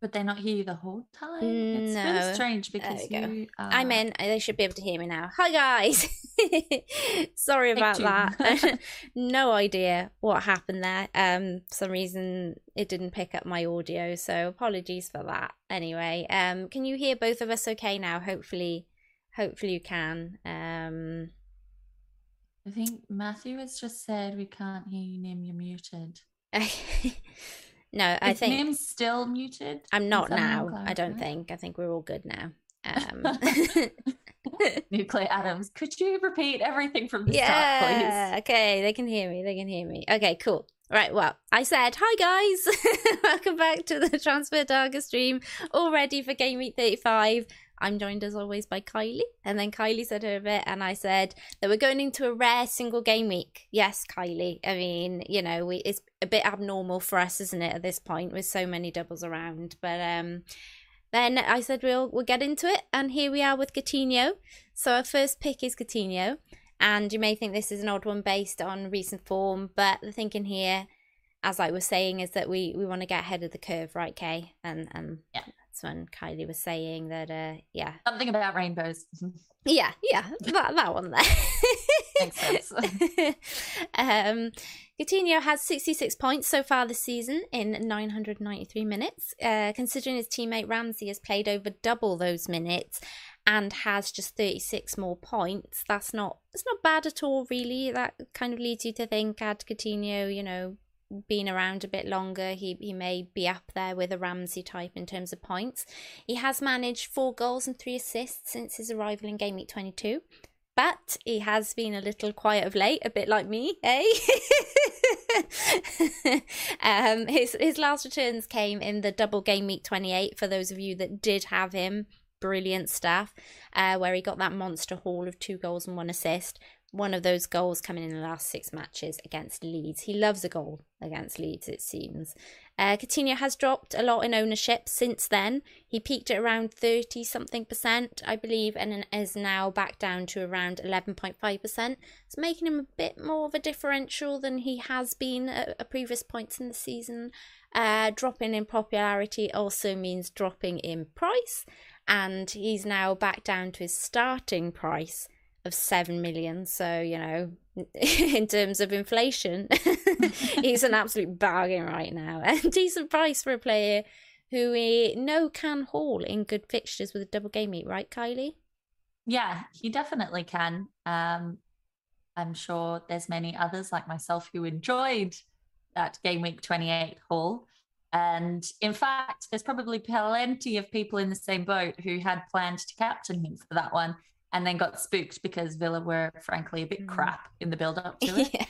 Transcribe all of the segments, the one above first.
Would they not hear you the whole time? It's no. strange because you are... I'm in. They should be able to hear me now. Hi guys. Sorry about that. no idea what happened there. Um, for some reason it didn't pick up my audio, so apologies for that. Anyway, um, can you hear both of us okay now? Hopefully, hopefully you can. Um, I think Matthew has just said we can't hear you, Nim. You're muted. No, I Is think Nim's still muted. I'm not now. I don't think. I think we're all good now. Um, Nuclear atoms. Could you repeat everything from the yeah. start, please? Okay, they can hear me. They can hear me. Okay, cool. Right, well, I said, hi guys, welcome back to the Transfer Target stream, all ready for Game Week 35. I'm joined as always by Kylie, and then Kylie said her bit, and I said that we're going into a rare single game week. Yes, Kylie. I mean, you know, we, it's a bit abnormal for us, isn't it, at this point, with so many doubles around. But um, then I said we'll we'll get into it, and here we are with Coutinho. So our first pick is Coutinho. And you may think this is an odd one based on recent form, but the thinking here, as I was saying, is that we, we want to get ahead of the curve, right, Kay? And and Yeah. That's when Kylie was saying that, uh, yeah, Something about rainbows. yeah, yeah, that that one there. Makes sense. um, Coutinho has 66 points so far this season in 993 minutes. Uh, considering his teammate Ramsey has played over double those minutes and has just 36 more points, that's not it's not bad at all, really. That kind of leads you to think had Coutinho, you know, been around a bit longer, he, he may be up there with a Ramsey type in terms of points. He has managed four goals and three assists since his arrival in Game Week 22. But he has been a little quiet of late, a bit like me, eh? um, his his last returns came in the double game week 28 for those of you that did have him. Brilliant stuff, uh, where he got that monster haul of two goals and one assist. One of those goals coming in the last six matches against Leeds. He loves a goal against Leeds, it seems. Uh, Coutinho has dropped a lot in ownership since then. He peaked at around 30 something percent, I believe, and is now back down to around 11.5 percent. It's making him a bit more of a differential than he has been at, at previous points in the season. Uh, dropping in popularity also means dropping in price, and he's now back down to his starting price of 7 million. So, you know, in terms of inflation, he's an absolute bargain right now. And decent price for a player who we know can haul in good fixtures with a double game week, right, Kylie? Yeah, he definitely can. Um, I'm sure there's many others like myself who enjoyed that game week 28 haul. And in fact, there's probably plenty of people in the same boat who had planned to captain him for that one and then got spooked because Villa were frankly a bit Mm. crap in the build up to it. yeah.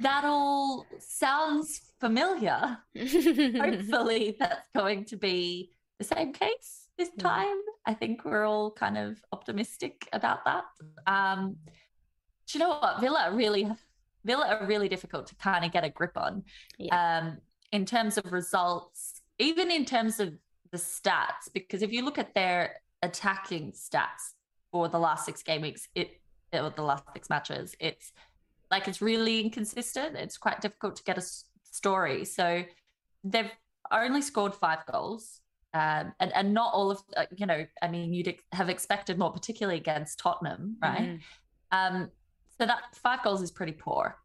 That all sounds familiar. Hopefully, that's going to be the same case this Yeah. time. I think we're all kind of optimistic about that. Um, do you know what? Villa really, Villa are really difficult to kind of get a grip on um, in terms of results, even in terms of the stats. Because if you look at their attacking stats for the last six game weeks, it or the last six matches, it's like it's really inconsistent. It's quite difficult to get a story. So they've only scored five goals. Um, and, and not all of, uh, you know, I mean, you'd ex- have expected more, particularly against Tottenham, right? Mm. Um, so that five goals is pretty poor.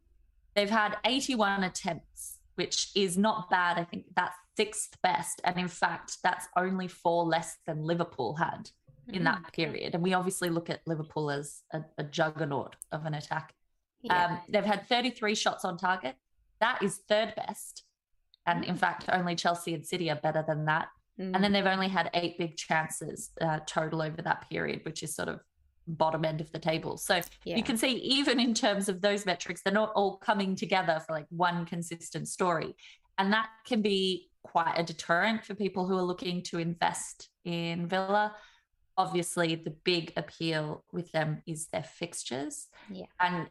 They've had 81 attempts which is not bad. I think that's sixth best. And in fact, that's only four less than Liverpool had in mm. that period. And we obviously look at Liverpool as a, a juggernaut of an attack. Yeah. Um, they've had 33 shots on target. That is third best. And in fact, only Chelsea and City are better than that. Mm. And then they've only had eight big chances uh, total over that period, which is sort of bottom end of the table. So yeah. you can see, even in terms of those metrics, they're not all coming together for like one consistent story. And that can be quite a deterrent for people who are looking to invest in Villa. Obviously, the big appeal with them is their fixtures. Yeah. And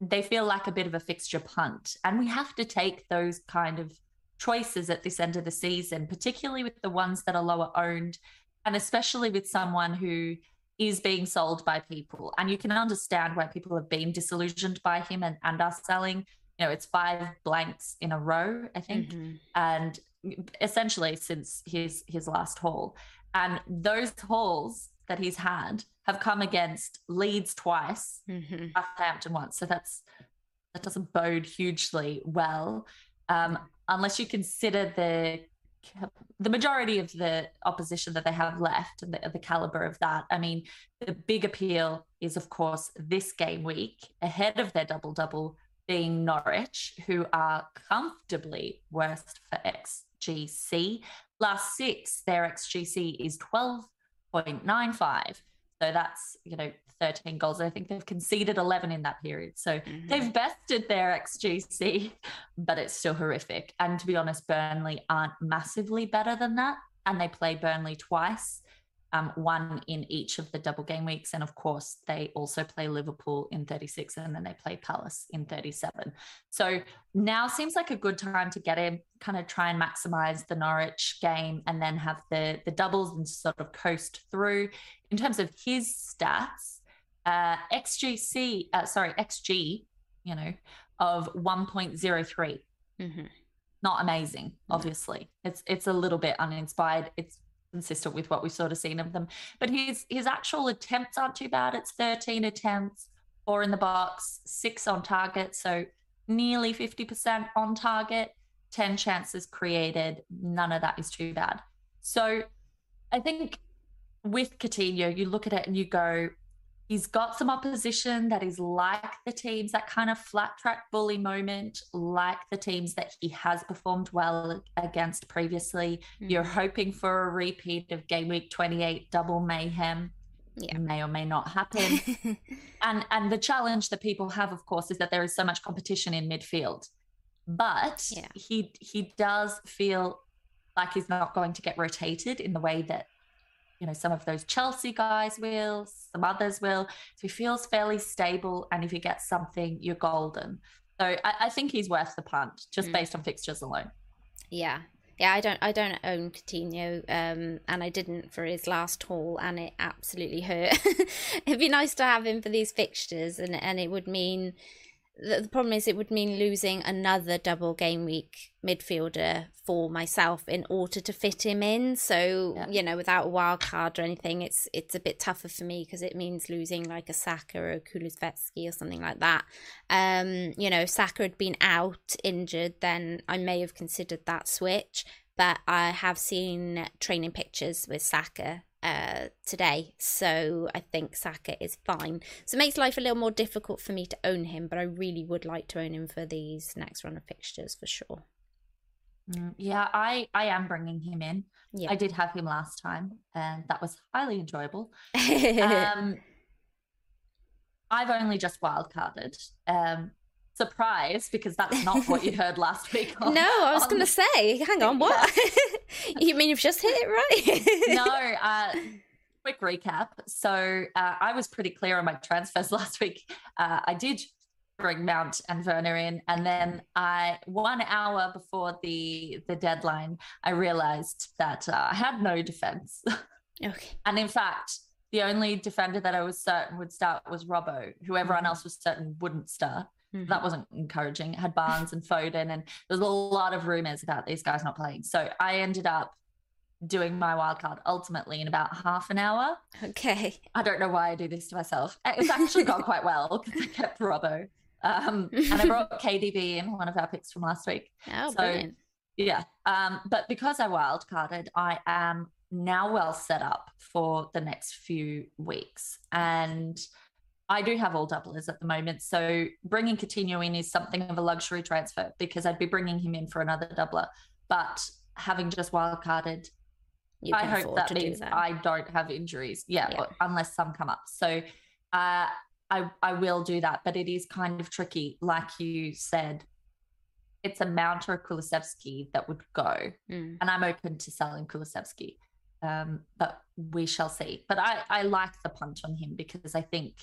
they feel like a bit of a fixture punt. And we have to take those kind of choices at this end of the season, particularly with the ones that are lower owned, and especially with someone who is being sold by people. And you can understand why people have been disillusioned by him and, and are selling. You know, it's five blanks in a row, I think. Mm-hmm. And essentially since his his last haul. And those hauls that he's had have come against Leeds twice, mm-hmm. Southampton once. So that's that doesn't bode hugely well, um, unless you consider the the majority of the opposition that they have left and the, the caliber of that. I mean, the big appeal is, of course, this game week ahead of their double double being Norwich, who are comfortably worst for XGC. Last six, their XGC is 12.95. So that's, you know, 13 goals. I think they've conceded 11 in that period. So mm-hmm. they've bested their XGC, but it's still horrific. And to be honest, Burnley aren't massively better than that. And they play Burnley twice um, one in each of the double game weeks. And of course, they also play Liverpool in 36 and then they play Palace in 37. So now seems like a good time to get in, kind of try and maximize the Norwich game and then have the, the doubles and sort of coast through. In terms of his stats, uh, XGC, uh, sorry, XG, you know, of 1.03. Mm-hmm. Not amazing, obviously. It's it's a little bit uninspired. It's consistent with what we've sort of seen of them. But his his actual attempts aren't too bad. It's 13 attempts, four in the box, six on target, so nearly 50% on target, 10 chances created. None of that is too bad. So I think with Coutinho, you look at it and you go, He's got some opposition that is like the teams that kind of flat track bully moment, like the teams that he has performed well against previously. Mm-hmm. You're hoping for a repeat of game week 28 double mayhem. Yeah. May or may not happen. and and the challenge that people have, of course, is that there is so much competition in midfield. But yeah. he he does feel like he's not going to get rotated in the way that you know, some of those Chelsea guys will, some others will. So he feels fairly stable. And if you get something, you're golden. So I, I think he's worth the punt just mm. based on fixtures alone. Yeah. Yeah, I don't I don't own Coutinho, um, and I didn't for his last haul and it absolutely hurt. It'd be nice to have him for these fixtures and and it would mean the, problem is it would mean losing another double game week midfielder for myself in order to fit him in. So yeah. you know, without a wild card or anything, it's it's a bit tougher for me because it means losing like a Saka or a Kulusevski or something like that. Um, you know, if Saka had been out injured, then I may have considered that switch. But I have seen training pictures with Saka uh, today. So I think Saka is fine. So it makes life a little more difficult for me to own him, but I really would like to own him for these next run of fixtures for sure. Mm, yeah, I I am bringing him in. Yeah. I did have him last time, and that was highly enjoyable. um, I've only just wildcarded. Um, surprise because that's not what you heard last week. On, no, I was on... going to say, hang on, what? you mean you've just hit it right? no, uh, quick recap. So uh, I was pretty clear on my transfers last week. Uh, I did bring Mount and Werner in, and then I one hour before the the deadline, I realized that uh, I had no defense. Okay. and in fact, the only defender that I was certain would start was Robbo, who everyone mm-hmm. else was certain wouldn't start. Mm-hmm. That wasn't encouraging. It had Barnes and Foden, and there was a lot of rumors about these guys not playing. So I ended up doing my wildcard ultimately in about half an hour. Okay. I don't know why I do this to myself. It's actually gone quite well because I kept Robbo. Um, and I brought KDB in, one of our picks from last week. Oh, so, brilliant. Yeah. Um, but because I wildcarded, I am now well set up for the next few weeks. And I do have all doublers at the moment. So bringing Coutinho in is something of a luxury transfer because I'd be bringing him in for another doubler. But having just wildcarded, I hope that means that. I don't have injuries. Yeah, yeah, unless some come up. So uh, I I will do that, but it is kind of tricky, like you said. It's a Mount or a Kulusevski that would go, mm. and I'm open to selling Kulusevski, um, but we shall see. But I I like the punt on him because I think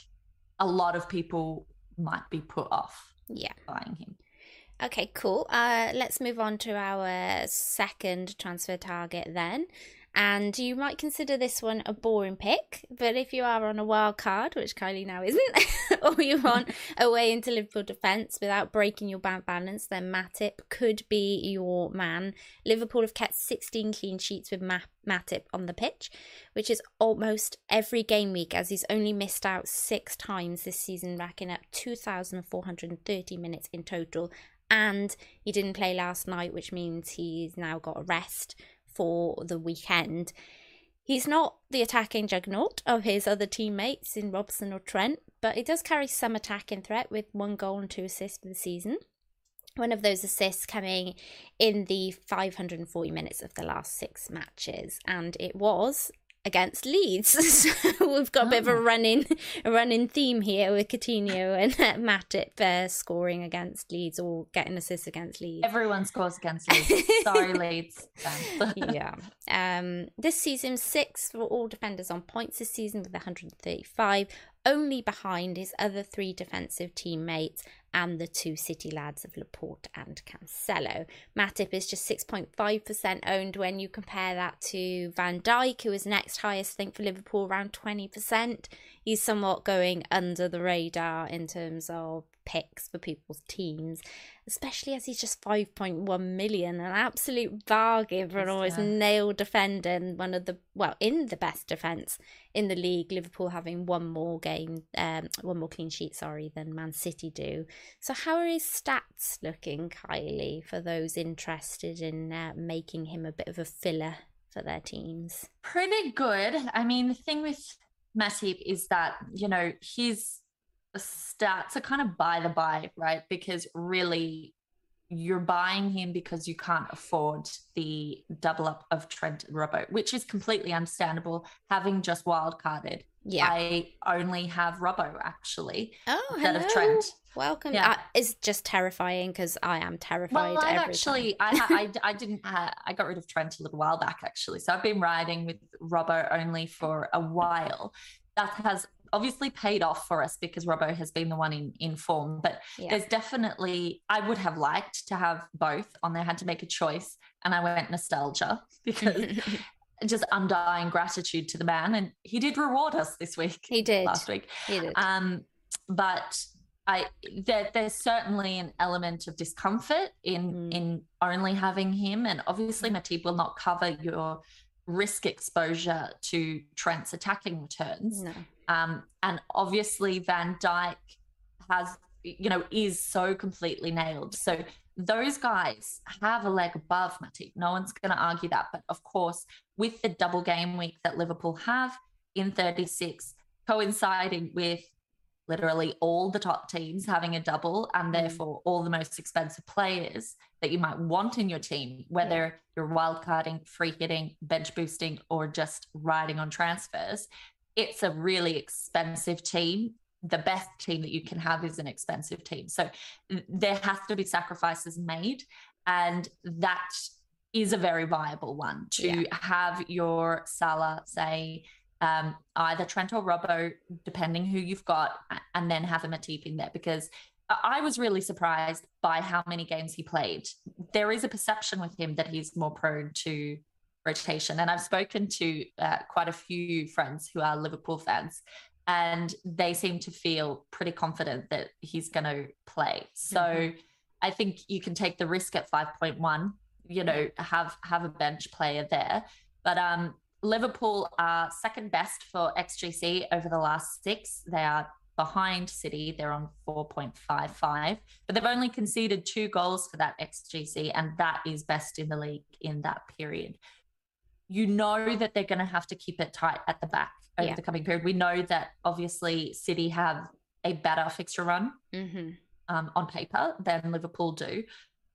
a lot of people might be put off. Yeah, buying him. Okay, cool. Uh, let's move on to our second transfer target then. And you might consider this one a boring pick, but if you are on a wild card, which Kylie now isn't, or you want a way into Liverpool defence without breaking your bank balance, then Matip could be your man. Liverpool have kept 16 clean sheets with Matip on the pitch, which is almost every game week, as he's only missed out six times this season, racking up 2,430 minutes in total. And he didn't play last night, which means he's now got a rest for the weekend. He's not the attacking juggernaut of his other teammates in Robson or Trent, but he does carry some attacking threat with one goal and two assists for the season. One of those assists coming in the 540 minutes of the last six matches, and it was against Leeds. so we've got a bit of a oh. running a running theme here with Coutinho and Matip uh, scoring against Leeds or getting assists against Leeds. Everyone scores against Leeds. Sorry, Leeds. yeah. Um, this season, six for all defenders on points this season with 135 only behind his other three defensive teammates and the two City lads of Laporte and Cancelo. Matip is just 6.5% owned when you compare that to Van Dijk, who is next highest, I think, for Liverpool, around 20%. He's somewhat going under the radar in terms of picks for people's teams, especially as he's just 5.1 million, an absolute bargain for an almost yeah. nailed defender and one of the, well, in the best defence in the league, Liverpool having one more game, um, one more clean sheet, sorry, than Man City do. So, how are his stats looking, Kylie, for those interested in uh, making him a bit of a filler for their teams? Pretty good. I mean, the thing with Matip is that, you know, his stats are kind of by the by, right? Because really, you're buying him because you can't afford the double up of Trent and Robbo, which is completely understandable. Having just wildcarded, yeah, I only have Robbo actually oh, instead hello. of Trent. Welcome. Yeah. Uh, it's just terrifying because I am terrified. Well, I actually, I, I, I didn't, uh, I got rid of Trent a little while back actually. So I've been riding with Robbo only for a while. That has obviously paid off for us because Robbo has been the one in, in form. But yeah. there's definitely, I would have liked to have both on there, had to make a choice. And I went nostalgia because just undying gratitude to the man. And he did reward us this week. He did. Last week. He did. Um, but I there, there's certainly an element of discomfort in mm. in only having him. And obviously Matip will not cover your risk exposure to Trent's attacking returns. No. Um, and obviously Van Dijk has, you know, is so completely nailed. So those guys have a leg above Matip. No one's going to argue that. But of course, with the double game week that Liverpool have in 36, coinciding with literally all the top teams having a double and mm. therefore all the most expensive players that you might want in your team, whether you're wildcarding, free hitting, bench boosting, or just riding on transfers, it's a really expensive team. The best team that you can have is an expensive team. So there has to be sacrifices made. And that is a very viable one to yeah. have your Salah say um, either Trent or Robbo, depending who you've got, and then have him a Matip in there because I was really surprised by how many games he played. There is a perception with him that he's more prone to rotation. And I've spoken to uh, quite a few friends who are Liverpool fans, and they seem to feel pretty confident that he's going to play. So mm-hmm. I think you can take the risk at 5.1, you know, have have a bench player there. But um, Liverpool are second best for XGC over the last six. They are behind City. They're on 4.55, but they've only conceded two goals for that XGC, and that is best in the league in that period. You know that they're going to have to keep it tight at the back over yeah. the coming period. We know that obviously City have a better fixture run mm-hmm. um, on paper than Liverpool do.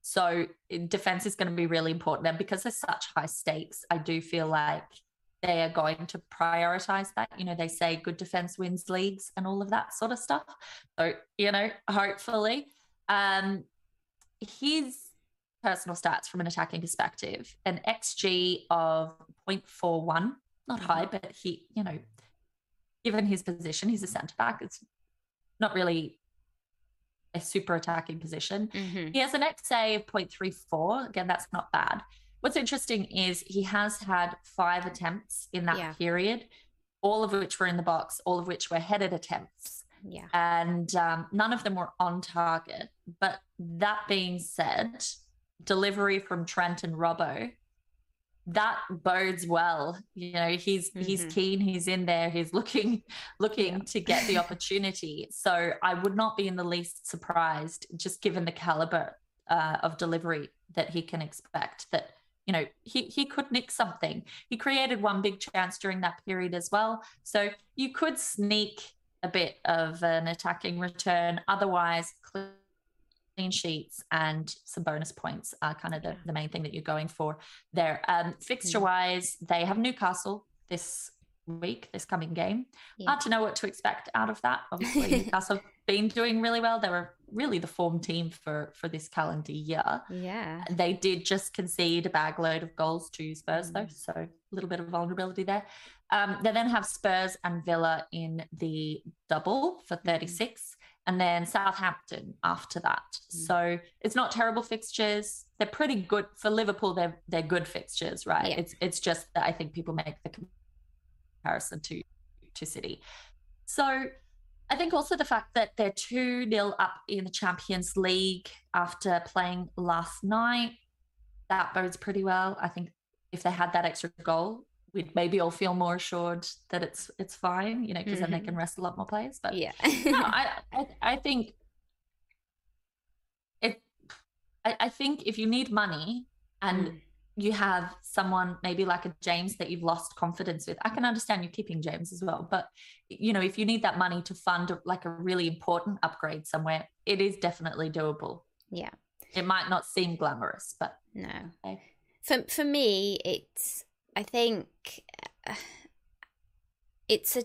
So defense is going to be really important. And because there's such high stakes, I do feel like they are going to prioritize that. You know, they say good defense wins leagues and all of that sort of stuff. So, you know, hopefully. Um, his personal stats from an attacking perspective, an XG of 0.41, not high, mm-hmm. but he, you know, given his position, he's a centre back. It's not really a super attacking position. Mm-hmm. He has an XA of 0.34. Again, that's not bad. What's interesting is he has had five attempts in that yeah. period, all of which were in the box, all of which were headed attempts. Yeah. And um, none of them were on target. But that being said, delivery from Trent and Robbo, that bodes well. You know, he's mm-hmm. he's keen, he's in there, he's looking looking yeah. to get the opportunity. So I would not be in the least surprised, just given the caliber uh, of delivery that he can expect, that you know, he, he could nick something. He created one big chance during that period as well. So you could sneak a bit of an attacking return. Otherwise, clean sheets and some bonus points are kind of the, the main thing that you're going for there. Um, fixture wise, they have Newcastle this week, this coming game. Yeah. Hard to know what to expect out of that. Obviously, Newcastle have been doing really well. They were really the form team for for this calendar year. Yeah. They did just concede a bag load of goals to Spurs though, mm. so a little bit of vulnerability there. Um, they then have Spurs and Villa in the double for mm. 36 mm. And then Southampton after that. Mm. So it's not terrible fixtures. They're pretty good for Liverpool. They're they're good fixtures, right? Yeah. It's it's just that I think people make the comparison to to City. So I think also the fact that they're 2 0 up in the Champions League after playing last night, that bodes pretty well. I think if they had that extra goal, we'd maybe all feel more assured that it's it's fine, you know, because mm-hmm. then they mm-hmm. can rest a lot more players. But yeah, no, I, I, I think it. I, I think if you need money and mm you have someone maybe like a James that you've lost confidence with. I can understand you keeping James as well, but you know, if you need that money to fund like a really important upgrade somewhere, it is definitely doable. Yeah. It might not seem glamorous, but no. Okay. For for me, it's I think it's a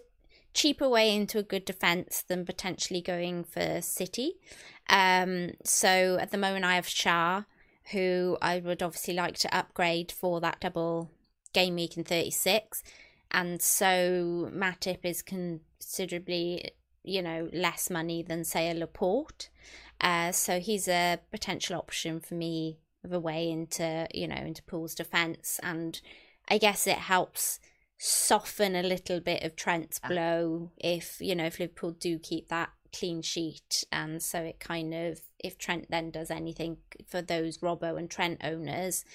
cheaper way into a good defense than potentially going for City. Um so at the moment I have Schär who I would obviously like to upgrade for that double game week in 36. And so Matip is considerably, you know, less money than, say, a Laporte. Uh, so he's a potential option for me of a way into, you know, into Pool's defence. And I guess it helps soften a little bit of Trent's blow if, you know, if Liverpool do keep that clean sheet. And so it kind of if Trent then does anything for those Robbo and Trent owners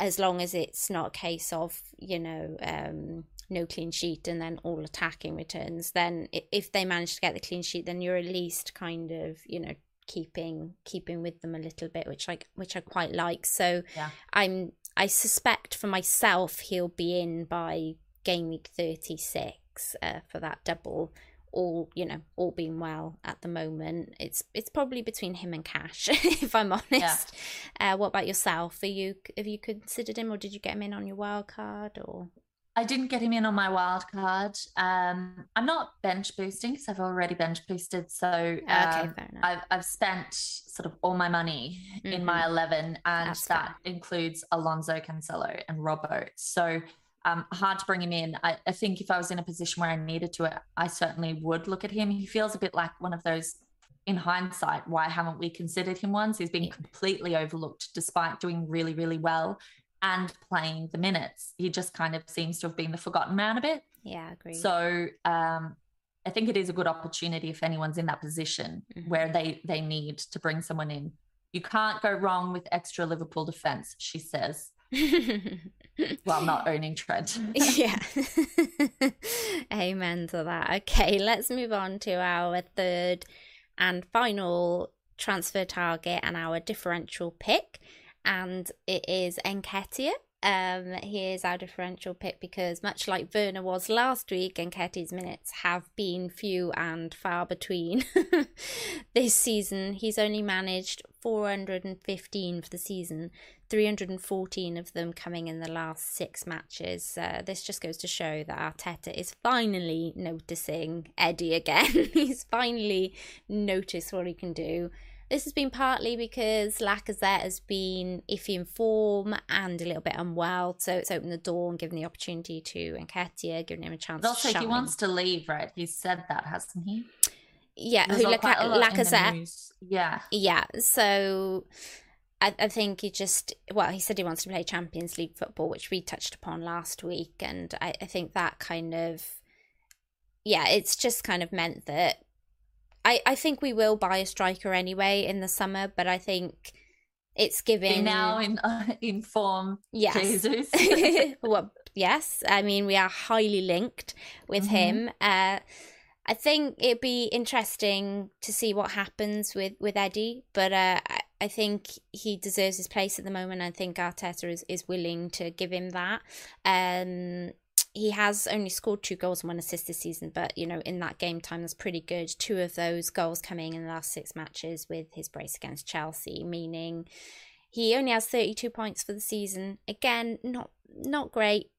as long as it's not a case of you know um, no clean sheet and then all attacking returns then if they manage to get the clean sheet then you're at least kind of you know keeping keeping with them a little bit which I which I quite like. So yeah. I'm I suspect for myself he'll be in by game week 36 uh, for that double all you know all being well at the moment. It's it's probably between him and Cash if i'm honest. Yeah. uh, what about yourself? Are you have you considered him or did you get him in on your wild card or I didn't get him in on my wild card. Um, I'm not bench boosting because I've already bench boosted. So um, I've, I've spent sort of all my money mm-hmm. in my 11, and That's that fair. includes Alonso, Cancelo, and Robbo. So um, hard to bring him in. I, I, think if I was in a position where I needed to, I certainly would look at him. He feels a bit like one of those, in hindsight, why haven't we considered him once? He's been completely overlooked despite doing really, really well and playing the minutes. He just kind of seems to have been the forgotten man a bit. Yeah, I agree. So um, I think it is a good opportunity if anyone's in that position mm-hmm. where they they need to bring someone in. You can't go wrong with extra Liverpool defense, she says. while not owning Trent. yeah. Amen to that. Okay, let's move on to our third and final transfer target and our differential pick. And it is Nketiah. Um, he is our differential pick because, much like Werner was last week, Nketiah's minutes have been few and far between this season. He's only managed 415 for the season, 314 of them coming in the last six matches. Uh, this just goes to show that Arteta is finally noticing Eddie again. He's finally noticed what he can do. This has been partly because Lacazette has been iffy in form and a little bit unwell, so it's opened the door and given the opportunity to Nketiah, giving him a chance. Also, he wants to leave, right? He's said that, hasn't he? Yeah, who Lac- Lacazette? Yeah, yeah. So I, I think he just well, he said he wants to play Champions League football, which we touched upon last week, and I, I think that kind of yeah, it's just kind of meant that I, I think we will buy a striker anyway in the summer, but I think it's giving now in uh, in form. Yes, Jesus. well, yes. I mean, we are highly linked with mm-hmm. him. Uh, I think it'd be interesting to see what happens with with Eddie, but uh, I, I think he deserves his place at the moment. I think Arteta is, is willing to give him that. Um, he has only scored two goals and one assist this season, but you know, in that game time, that's pretty good. Two of those goals coming in the last six matches with his brace against Chelsea, meaning he only has 32 points for the season. Again, not not great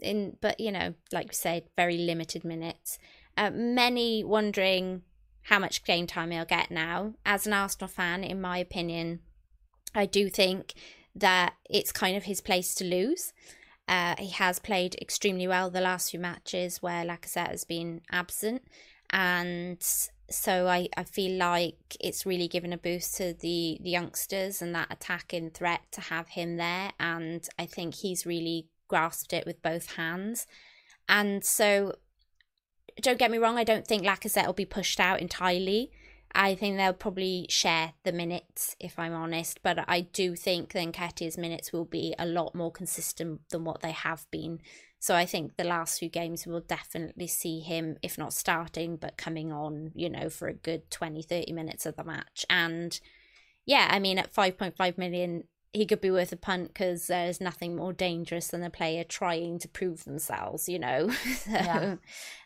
in, but you know, like we said, very limited minutes. Uh, many wondering how much game time he'll get now. As an Arsenal fan, in my opinion, I do think that it's kind of his place to lose. Uh, he has played extremely well the last few matches where Lacazette has been absent, and so I, I feel like it's really given a boost to the, the youngsters and that attacking threat to have him there. And I think he's really grasped it with both hands. And so, don't get me wrong, I don't think Lacazette will be pushed out entirely. I think they'll probably share the minutes, if I'm honest. But I do think then Nketiah's minutes will be a lot more consistent than what they have been. So I think the last few games will definitely see him, if not starting, but coming on, you know, for a good 20, 30 minutes of the match. And yeah, I mean, at 5.5 million, he could be worth a punt because there's nothing more dangerous than a player trying to prove themselves, you know. so, yeah.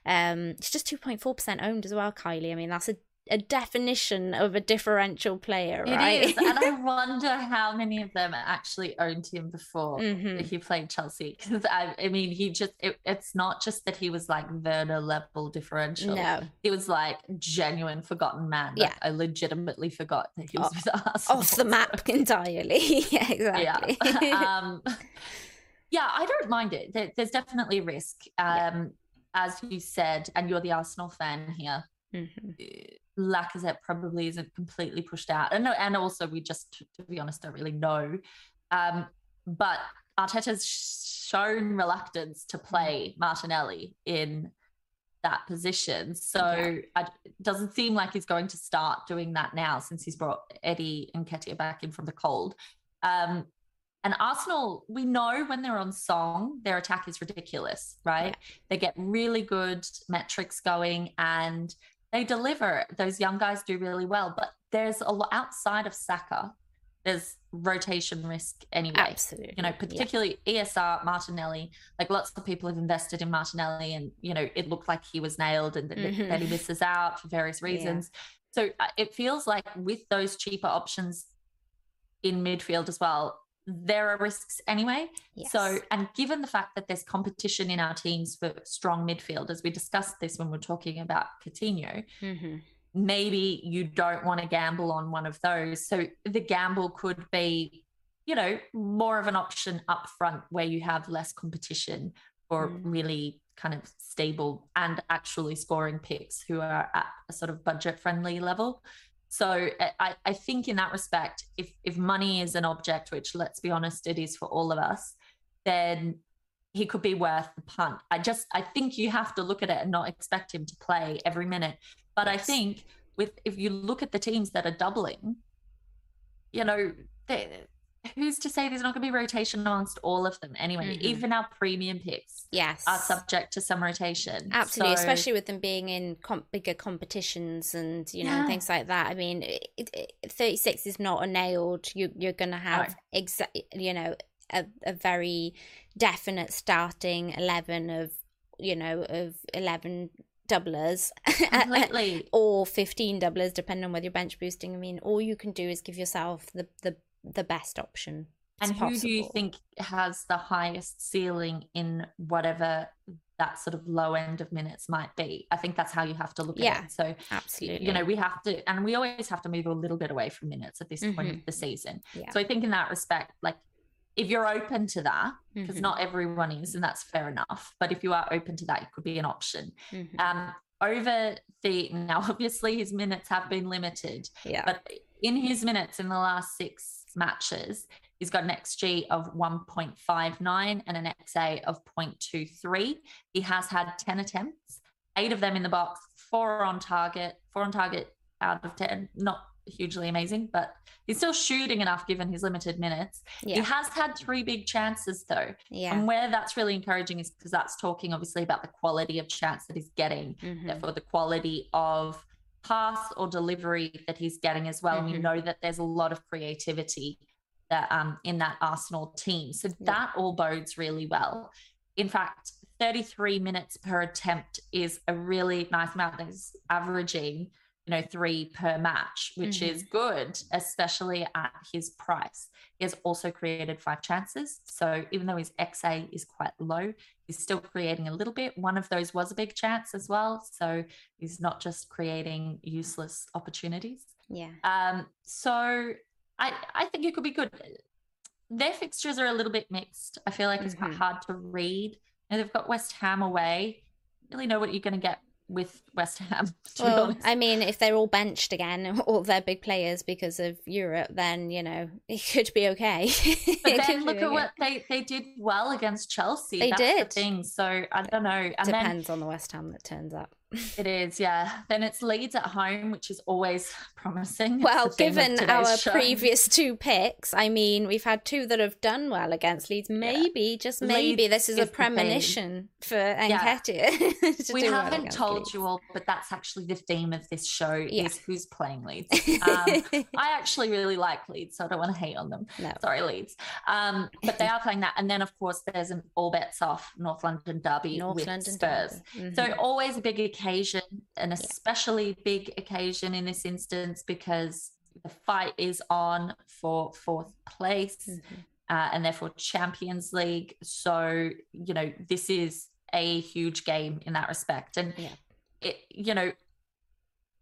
um, it's just 2.4% owned as well, Kylie. I mean, that's a a definition of a differential player, right? It is, and I wonder how many of them actually owned him before mm-hmm. he played Chelsea. Because I, I, mean, he just it, it's not just that he was like Werner level differential. No, he was like genuine forgotten man. Yeah, I legitimately forgot that he was off, with us off the map entirely. yeah, exactly. Yeah. um, yeah, I don't mind it. There, there's definitely risk. Um, yeah. As you said, and you're the Arsenal fan here. Mm-hmm eh, Lacazette probably isn't completely pushed out. And and also we just, to be honest, don't really know. Um, but Arteta's shown reluctance to play Martinelli in that position. So yeah. it doesn't seem like he's going to start doing that now since he's brought Eddie Nketiah back in from the cold. Um, and Arsenal, we know when they're on song, their attack is ridiculous, right? Yeah. They get really good metrics going and they deliver. Those young guys do really well, but there's a lot outside of Saka. There's rotation risk anyway. Absolutely. You know, particularly yeah. ESR, Martinelli. Like lots of people have invested in Martinelli, and you know, it looked like he was nailed, and mm-hmm. that he misses out for various reasons. Yeah. So uh, it feels like with those cheaper options in midfield as well, there are risks anyway. Yes. So, and given the fact that there's competition in our teams for strong midfield, as we discussed this when we're talking about Coutinho, mm-hmm. maybe you don't want to gamble on one of those. So the gamble could be, you know, more of an option up front where you have less competition for mm. really kind of stable and actually scoring picks who are at a sort of budget friendly level. So I, I think in that respect, if if money is an object, which let's be honest, it is for all of us, then he could be worth the punt. I just I think you have to look at it and not expect him to play every minute. But yes. I think with if you look at the teams that are doubling, you know, they, who's to say there's not going to be rotation amongst all of them anyway? Mm-hmm. Even our premium picks, yes, are subject to some rotation. Absolutely, so... especially with them being in comp- bigger competitions and you know yeah. things like that. I mean, it, it, 36 is not a nailed. You, you're going to have no. exact, you know, a, a very definite starting 11 of you know of 11 doublers or 15 doublers depending on whether you're bench boosting i mean all you can do is give yourself the the the best option. And who possible. do you think has the highest ceiling in whatever that sort of low end of minutes might be? I think that's how you have to look yeah, at it. So, absolutely, you know, we have to, and we always have to move a little bit away from minutes at this mm-hmm. point of the season. Yeah. So, I think in that respect, like if you're open to that, because mm-hmm. not everyone is, and that's fair enough. But if you are open to that, it could be an option. Mm-hmm. Um, over the now, obviously, his minutes have been limited. Yeah. But in his minutes in the last six matches. He's got an XG of 1.59 and an XA of 0.23. He has had 10 attempts, eight of them in the box, four on target, four on target out of 10. Not hugely amazing, but he's still shooting enough given his limited minutes. Yeah. He has had three big chances though. Yeah. And where that's really encouraging is because that's talking obviously about the quality of chance that he's getting, mm-hmm. therefore the quality of pass or delivery that he's getting as well. Mm-hmm. And we know that there's a lot of creativity that um, in that Arsenal team. So yeah. that all bodes really well. In fact, 33 minutes per attempt is a really nice amount. He's averaging, you know, three per match, which mm-hmm. is good, especially at his price. He has also created five chances. So even though his XA is quite low, he's still creating a little bit. One of those was a big chance as well. So he's not just creating useless opportunities. Yeah. Um, so I, I think it could be good. Their fixtures are a little bit mixed. I feel like mm-hmm. it's quite mm-hmm. hard to read. And they've got West Ham away. Really know what you're going to get with West Ham. Well, I mean, if they're all benched again, all their big players because of Europe, then you know it could be okay. But then look at okay. what they they did well against Chelsea. They That's did the thing. So I don't know. And Depends then, on the West Ham that turns up. It is, yeah. Then it's Leeds at home, which is always promising. Well, given our show. previous two picks, I mean, we've had two that have done well against Leeds. Maybe, yeah. just maybe, Leeds this is, is a premonition for Nketiah. Yeah. we haven't well told Leeds. you all, but that's actually the theme of this show yeah. is who's playing Leeds. Um, I actually really like Leeds, so I don't want to hate on them. No. Sorry, Leeds. Um, but they are playing that. And then, of course, there's an all bets off North London derby North with London Spurs. Mm-hmm. So always a big occasion, an especially yeah. big occasion in this instance because the fight is on for fourth place mm-hmm. uh, and therefore Champions League. So, you know, this is a huge game in that respect. And, yeah. it, you know,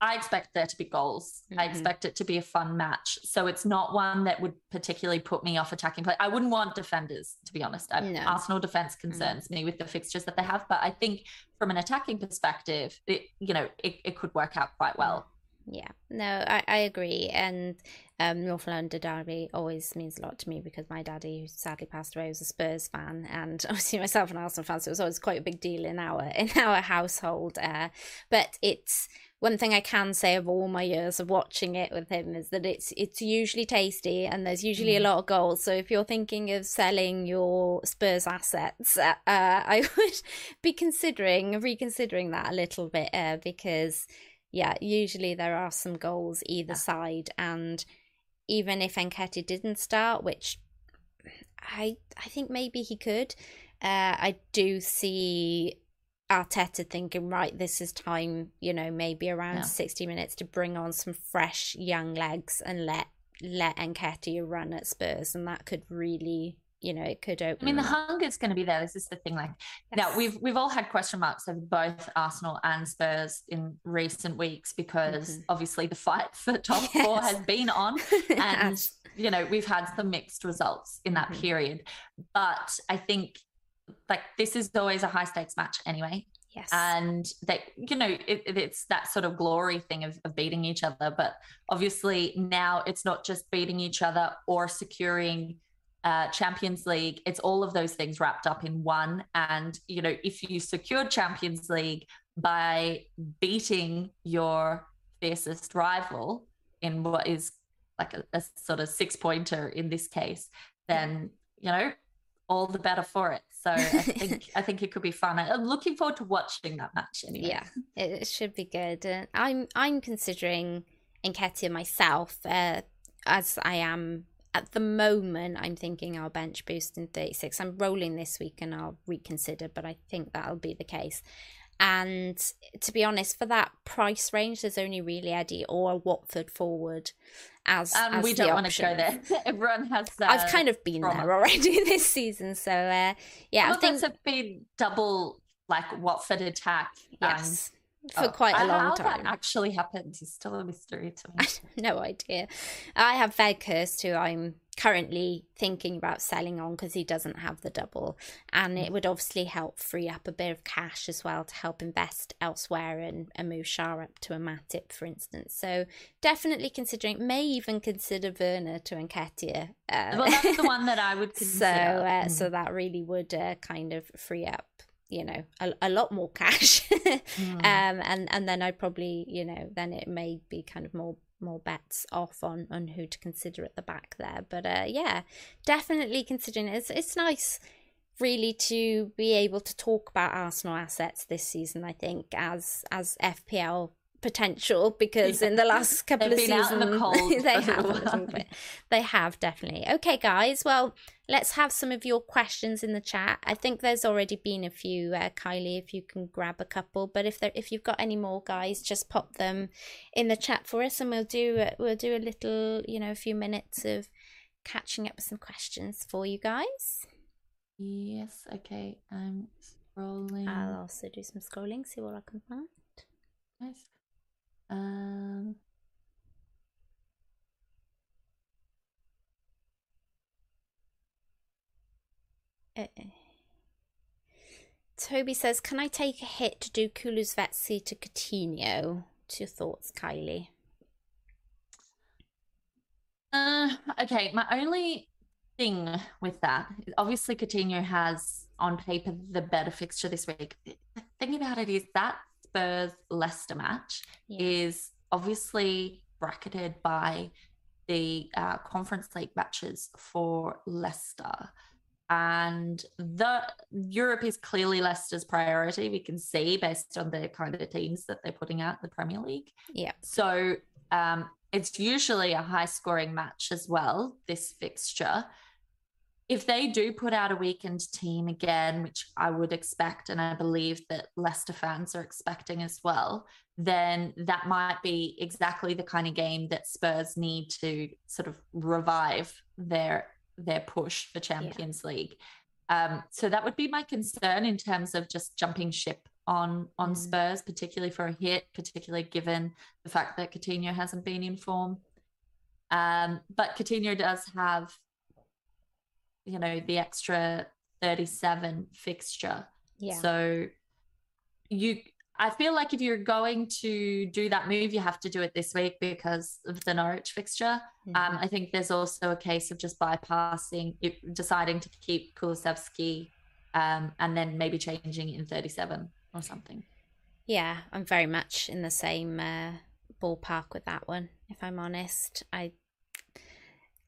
I expect there to be goals. Mm-hmm. I expect it to be a fun match. So it's not one that would particularly put me off attacking play. I wouldn't want defenders, to be honest. No. Arsenal defense mm-hmm. concerns mm-hmm. me with the fixtures that they have. But I think from an attacking perspective, it, you know, it, it could work out quite well. Yeah, no, I, I agree. And um, North London Derby always means a lot to me because my daddy, who sadly passed away, was a Spurs fan, and obviously myself an Arsenal fan, so it was always quite a big deal in our in our household. Uh, but it's one thing I can say of all my years of watching it with him is that it's it's usually tasty and there's usually mm. a lot of goals. So if you're thinking of selling your Spurs assets, uh, I would be considering reconsidering that a little bit uh, because yeah, usually there are some goals either yeah. side, and even if Nketiah didn't start, which I I think maybe he could, uh, I do see Arteta thinking, right, this is time, you know, maybe around yeah. 60 minutes to bring on some fresh young legs and let let Nketiah run at Spurs. And that could really, you know, it could open. I mean, the hunger is going to be there. This is the thing. Like, yes. now we've we've all had question marks over both Arsenal and Spurs in recent weeks because mm-hmm. obviously the fight for top yes. four has been on, and you know we've had some mixed results in that mm-hmm. period. But I think like this is always a high stakes match anyway. Yes. And that, you know, it, it's that sort of glory thing of, of beating each other. But obviously now it's not just beating each other or securing uh, Champions League. It's all of those things wrapped up in one. And, you know, if you secure Champions League by beating your fiercest rival in what is like a, a sort of six pointer in this case, then you know all the better for it. So I think I think it could be fun. I'm looking forward to watching that match anyway. Yeah, it should be good. Uh, I'm I'm considering Nketiah myself, uh, as I am at the moment. I'm thinking I'll bench boost in 36. I'm rolling this week and I'll reconsider, but I think that'll be the case. And to be honest, for that price range, there's only really Eddie or Watford forward as, um, as we don't want to go there. Everyone has. Uh, I've kind of been there already this season, so uh, yeah, well, I think have been double like Watford attack. Yes. Um, for oh, quite a long time. How that actually happened is still a mystery to me. no idea. I have Weghorst, who I'm currently thinking about selling on because he doesn't have the double, and it would obviously help free up a bit of cash as well to help invest elsewhere and, and move Schär up to a Matip, for instance. So definitely considering, may even consider Werner to Nketiah. Uh, well, that's the one that I would consider. so, uh, mm. so that really would uh, kind of free up you know a, a lot more cash mm. um and and then i'd probably you know then it may be kind of more more bets off on on who to consider at the back there but uh yeah definitely considering it. it's it's nice really to be able to talk about arsenal assets this season i think as as fpl potential because in the last couple of seasons the they have they have definitely. Okay guys well let's have some of your questions in the chat. I think there's already been a few uh, kylie if you can grab a couple but if there if you've got any more guys just pop them in the chat for us and we'll do uh, we'll do a little you know a few minutes of catching up with some questions for you guys. Yes okay i'm scrolling. I'll also do some scrolling see what i can find. Nice um, uh, Toby says, "Can I take a hit to do Kulusevski to Coutinho?" What's your thoughts, Kylie? Uh, okay, my only thing with that, obviously Coutinho has on paper the better fixture this week. The thing about it is that Spurs Leicester match yeah. is obviously bracketed by the uh, Conference League matches for Leicester. And the Europe is clearly Leicester's priority. We can see based on the kind of teams that they're putting out in the Premier League. Yeah. So um, it's usually a high scoring match as well, this fixture if they do put out a weakened team again, which I would expect, and I believe that Leicester fans are expecting as well, then that might be exactly the kind of game that Spurs need to sort of revive their their push for Champions yeah. League. Um, so that would be my concern in terms of just jumping ship on on mm. Spurs, particularly for a hit, particularly given the fact that Coutinho hasn't been in form. Um, but Coutinho does have you know the extra 37 fixture yeah so you I feel like if you're going to do that move, you have to do it this week because of the Norwich fixture. Mm-hmm. Um, I think there's also a case of just bypassing, deciding to keep Kulusevski um, and then maybe changing in 37 or something. Yeah, I'm very much in the same uh, ballpark with that one, if I'm honest. I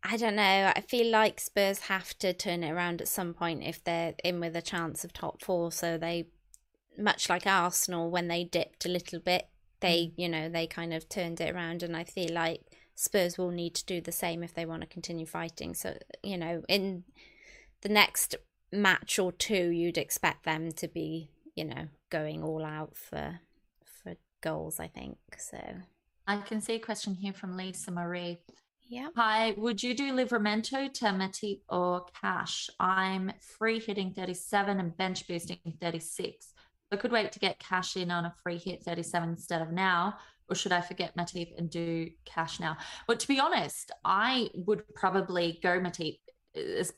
I don't know. I feel like Spurs have to turn it around at some point if they're in with a chance of top four. So they, much like Arsenal, when they dipped a little bit, they, mm. you know, they kind of turned it around. And I feel like Spurs will need to do the same if they want to continue fighting. So, you know, in the next match or two, you'd expect them to be, you know, going all out for for goals, I think. So I can see a question here from Lisa Marie. Yeah. Hi, would you do Livramento, Matip, or Cash? I'm free hitting 37 and bench boosting 36. I could wait to get Cash in on a free hit 37 instead of now, or should I forget Matip and do Cash now? But to be honest, I would probably go Matip,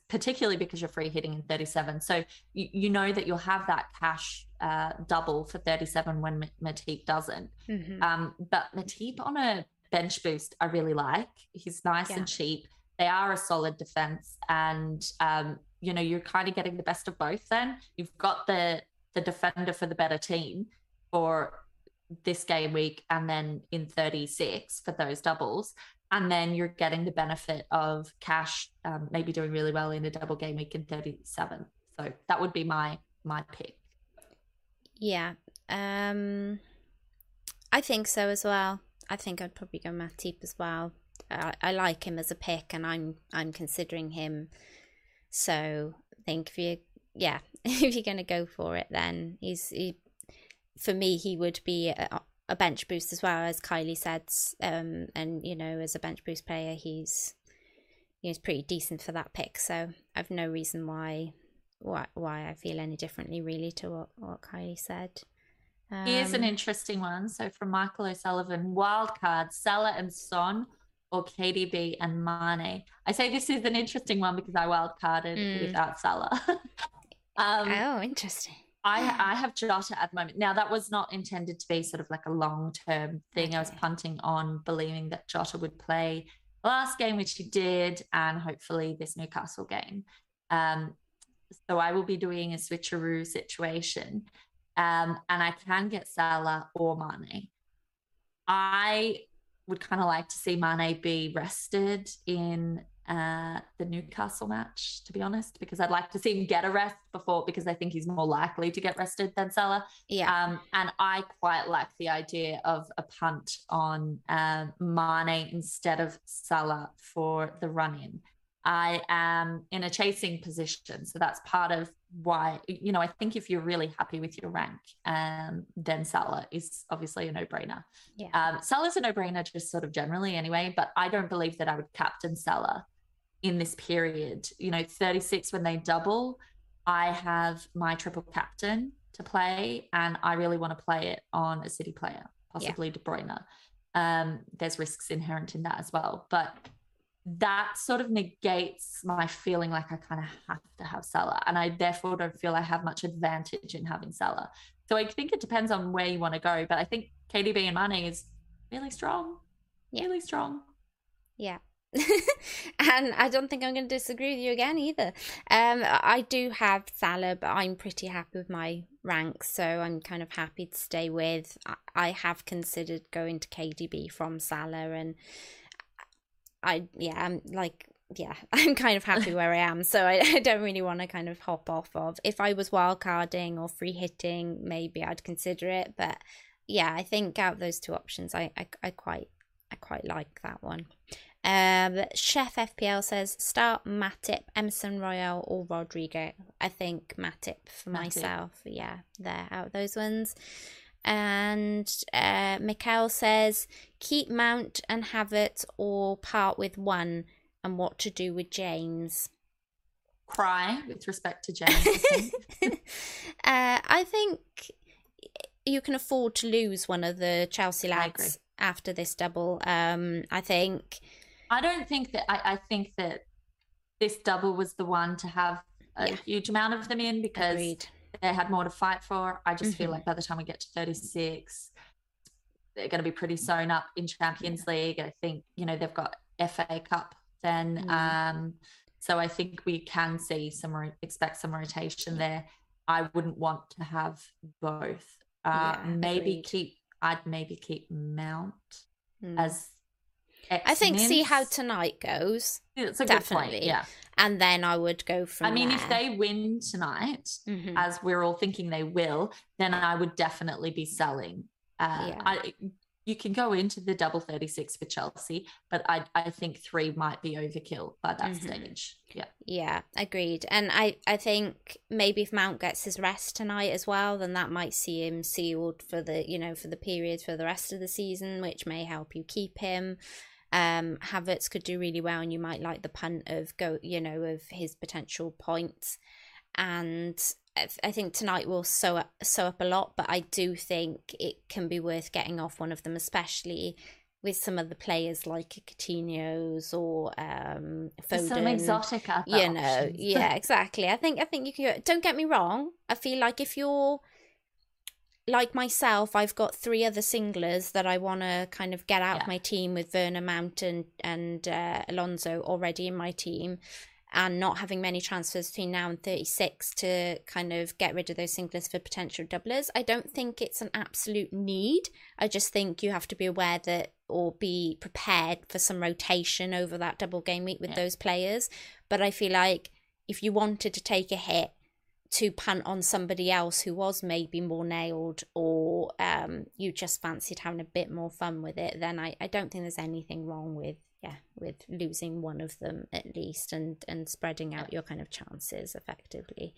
particularly because you're free hitting in 37. So you, you know that you'll have that Cash uh, double for 37 when Matip doesn't. Mm-hmm. Um, but Matip on a bench boost I really like. He's nice yeah. and cheap. They are a solid defense, and um, you know you're kind of getting the best of both. Then you've got the the defender for the better team for this game week, and then in 36 for those doubles. and then you're getting the benefit of Cash um, maybe doing really well in a double game week in 37. So that would be my my pick. Yeah. Um I think so as well. I think I'd probably go Matip as well. I, I like him as a pick and I'm I'm considering him. So I think if you yeah, if you're gonna go for it then he's he for me he would be a, a bench boost as well as Kylie said. Um, and you know, as a bench boost player, he's he's pretty decent for that pick. So I've no reason why why why I feel any differently really to what what Kylie said. Um, Here's an um, interesting one. So from Michael O'Sullivan, wild card Salah and Son or KDB and Mane. I say this is an interesting one because I wild carded mm. without Salah. um, oh, interesting. I I have Jota at the moment. Now that was not intended to be sort of like a long term thing. Okay. I was punting on believing that Jota would play last game, which he did, and hopefully this Newcastle game. Um, so I will be doing a switcheroo situation, um, and I can get Salah or Mane. I would kind of like to see Mane be rested in uh, the Newcastle match, to be honest, because I'd like to see him get a rest before, because I think he's more likely to get rested than Salah. Yeah. Um, and I quite like the idea of a punt on um, Mane instead of Salah for the run in. I am in a chasing position. So that's part of why, you know, I think if you're really happy with your rank, um, then Salah is obviously a no brainer. Yeah. Um, Salah's a no brainer just sort of generally anyway, but I don't believe that I would captain Salah in this period. You know, 36 when they double, I have my triple captain to play, and I really want to play it on a City player, possibly yeah. De Bruyne. Um, there's risks inherent in that as well, but that sort of negates my feeling like I kind of have to have Salah, and I therefore don't feel I have much advantage in having Salah. So I think it depends on where you want to go, but I think KDB and Mane is really strong, yeah. really strong. Yeah, and I don't think I'm going to disagree with you again either. Um, I do have Salah, but I'm pretty happy with my ranks, so I'm kind of happy to stay with. I have considered going to KDB from Salah, and I yeah, I'm like yeah, I'm kind of happy where I am, so I, I don't really want to kind of hop off of. If I was wildcarding or free hitting, maybe I'd consider it, but yeah, I think out of those two options, I I, I quite I quite like that one. Um, Chef FPL says start Matip, Emerson Royal, or Rodrigo. I think Matip for Matip. myself. Yeah, there out those ones. And uh, Mikhail says keep Mount and Havertz or part with one, and what to do with James. Cry with respect to James. uh, I think you can afford to lose one of the Chelsea lads after this double. Um, I think I don't think that I, I think that this double was the one to have a yeah. huge amount of them in because Agreed. They had more to fight for. I just mm-hmm. feel like by the time we get to 36, they're going to be pretty sewn up in Champions League. I think, you know, they've got FA Cup then. Mm. Um, so I think we can see some, expect some rotation there. I wouldn't want to have both. Uh, yeah, maybe agreed. keep, I'd maybe keep Mount mm. as I think see how tonight goes. It's a definitely. Point, yeah. And then I would go from I mean, there. if they win tonight, mm-hmm. as we're all thinking they will, then I would definitely be selling. Uh, yeah. I, you can go into the double 36 for Chelsea, but I, I think three might be overkill by that mm-hmm. stage. Yeah. Yeah, agreed. And I, I think maybe if Mount gets his rest tonight as well, then that might see him sealed for the, you know, for the period for the rest of the season, which may help you keep him. Um, Havertz could do really well, and you might like the punt of go, you know, of his potential points. And I think tonight will sew up, sew up a lot, but I do think it can be worth getting off one of them, especially with some of the players like Coutinho's or um Foden. Some exotic you know, yeah, exactly. I think I think you can. Don't get me wrong. I feel like if you're like myself, I've got three other singlers that I want to kind of get out yeah. of my team with Werner Mount and, and uh, Alonso already in my team. And not having many transfers between now and 36 to kind of get rid of those singlers for potential doublers. I don't think it's an absolute need. I just think you have to be aware that or be prepared for some rotation over that double game week with yeah. those players. But I feel like if you wanted to take a hit, to punt on somebody else who was maybe more nailed or um, you just fancied having a bit more fun with it, then I, I don't think there's anything wrong with yeah with losing one of them at least and and spreading out your kind of chances effectively.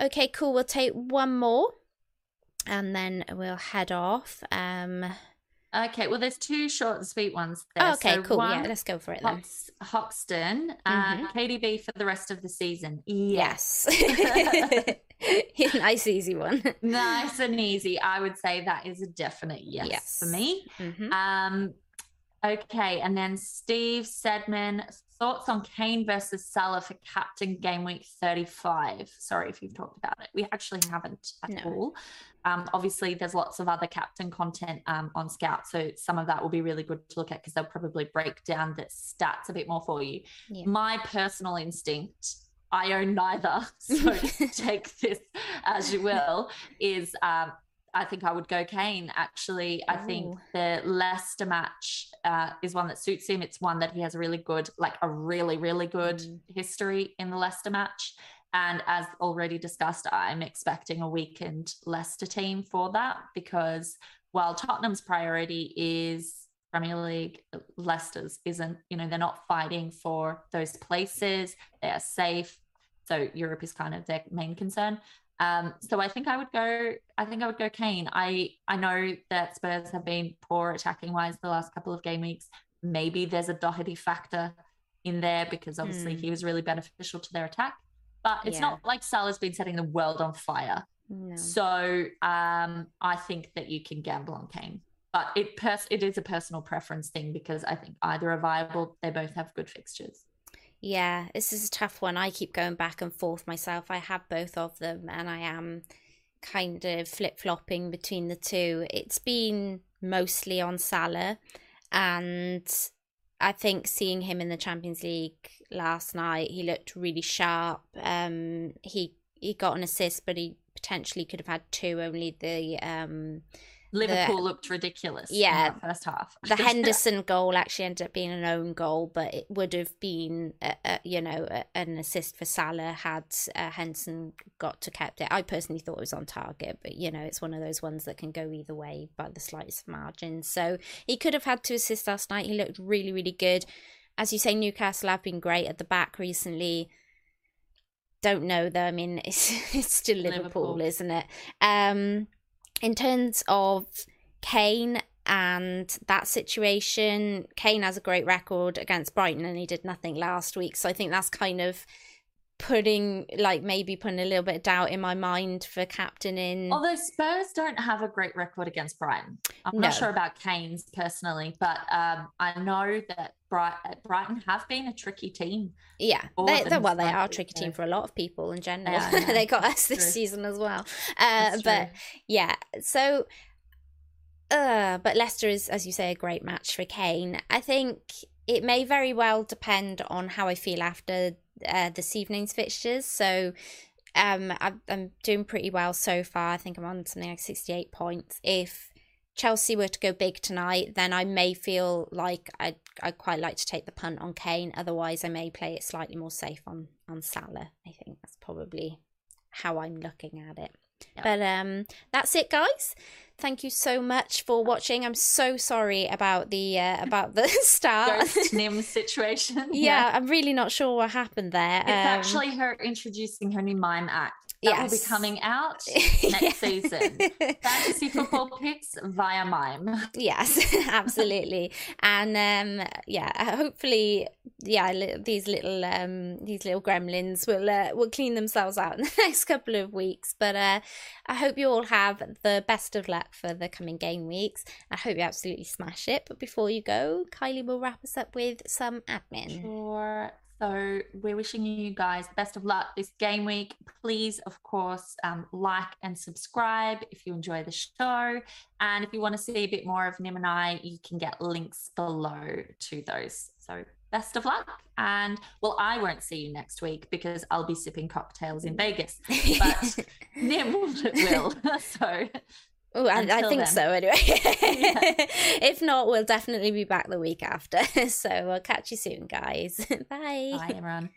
Okay, cool. We'll take one more and then we'll head off. Um, Okay, well, there's two short and sweet ones there. Oh, okay, so cool. Yeah, let's go for it then. Hox- Hoxton, uh, mm-hmm. KDB for the rest of the season. Yes. nice, easy one. nice and easy. I would say that is a definite yes, yes. for me. Mm-hmm. Um, okay, and then Steve Sedman, thoughts on Kane versus Salah for captain game week 35. Sorry if you've talked about it. We actually haven't at no. all. Um, obviously, there's lots of other captain content um, on Scout, so some of that will be really good to look at because they'll probably break down the stats a bit more for you. Yeah. My personal instinct, I own neither, so take this as you will, is um, I think I would go Kane. Actually, I think the Leicester match uh, is one that suits him. It's one that he has a really good, like a really, really good mm. history in the Leicester match. And as already discussed, I'm expecting a weakened Leicester team for that because while Tottenham's priority is Premier League, Leicester's isn't, you know, they're not fighting for those places. They are safe. So Europe is kind of their main concern. Um, so I think I would go. I think I would go Kane. I I know that Spurs have been poor attacking wise the last couple of game weeks. Maybe there's a Doherty factor in there because obviously mm. he was really beneficial to their attack. But it's yeah. not like Salah's been setting the world on fire. No. So um, I think that you can gamble on Kane. But it pers- it is a personal preference thing because I think either are viable. They both have good fixtures. Yeah, this is a tough one. I keep going back and forth myself. I have both of them and I am kind of flip flopping between the two. It's been mostly on Salah and I think seeing him in the Champions League last night, he looked really sharp. Um, he he got an assist, but he potentially could have had two. Only the um, Liverpool the, looked ridiculous. Yeah, first half. the Henderson goal actually ended up being an own goal, but it would have been, a, a, you know, a, an assist for Salah had uh, Henderson got to kept it. I personally thought it was on target, but you know, it's one of those ones that can go either way by the slightest margin. So he could have had to assist last night. He looked really, really good. As you say, Newcastle have been great at the back recently don't know though. I mean, it's it's still Liverpool, Liverpool. isn't it? Um, in terms of Kane and that situation, Kane has a great record against Brighton and he did nothing last week. So I think that's kind of putting like maybe putting a little bit of doubt in my mind for captaining. Although Spurs don't have a great record against Brighton. I'm no. not sure about Kane's personally, but um, I know that Brighton have been a tricky team. Yeah, they, they, well, they are a tricky team for a lot of people in general. Yeah, they got us this true. season as well. Uh, but yeah, so. Uh, but Leicester is, as you say, a great match for Kane. I think it may very well depend on how I feel after uh, this evening's fixtures. So um, I, I'm doing pretty well so far. I think I'm on something like 68 points. If Chelsea were to go big tonight, then I may feel like I'd, I'd quite like to take the punt on Kane. Otherwise, I may play it slightly more safe on, on Salah. I think that's probably how I'm looking at it. Yep. But um, that's it, guys thank you so much for watching. I'm so sorry about the uh, about the start Nim situation. yeah, yeah, I'm really not sure what happened there. It's um, actually her introducing her new mime act that yes. will be coming out next season. Fantasy football picks via mime. Yes, absolutely. and um, yeah, hopefully, yeah, these little um, these little gremlins will uh, will clean themselves out in the next couple of weeks. But uh, I hope you all have the best of luck for the coming game weeks. I hope you absolutely smash it. But before you go, Kylie will wrap us up with some admin. Sure. So we're wishing you guys the best of luck this game week. Please, of course, um, like and subscribe if you enjoy the show. And if you want to see a bit more of Nim and I, you can get links below to those. So best of luck. And well, I won't see you next week because I'll be sipping cocktails in Vegas, but Nim will. so. Oh, I, I, think then. so anyway. yeah. If not, we'll definitely be back the week after. So I'll catch you soon, guys. Bye. Bye, everyone.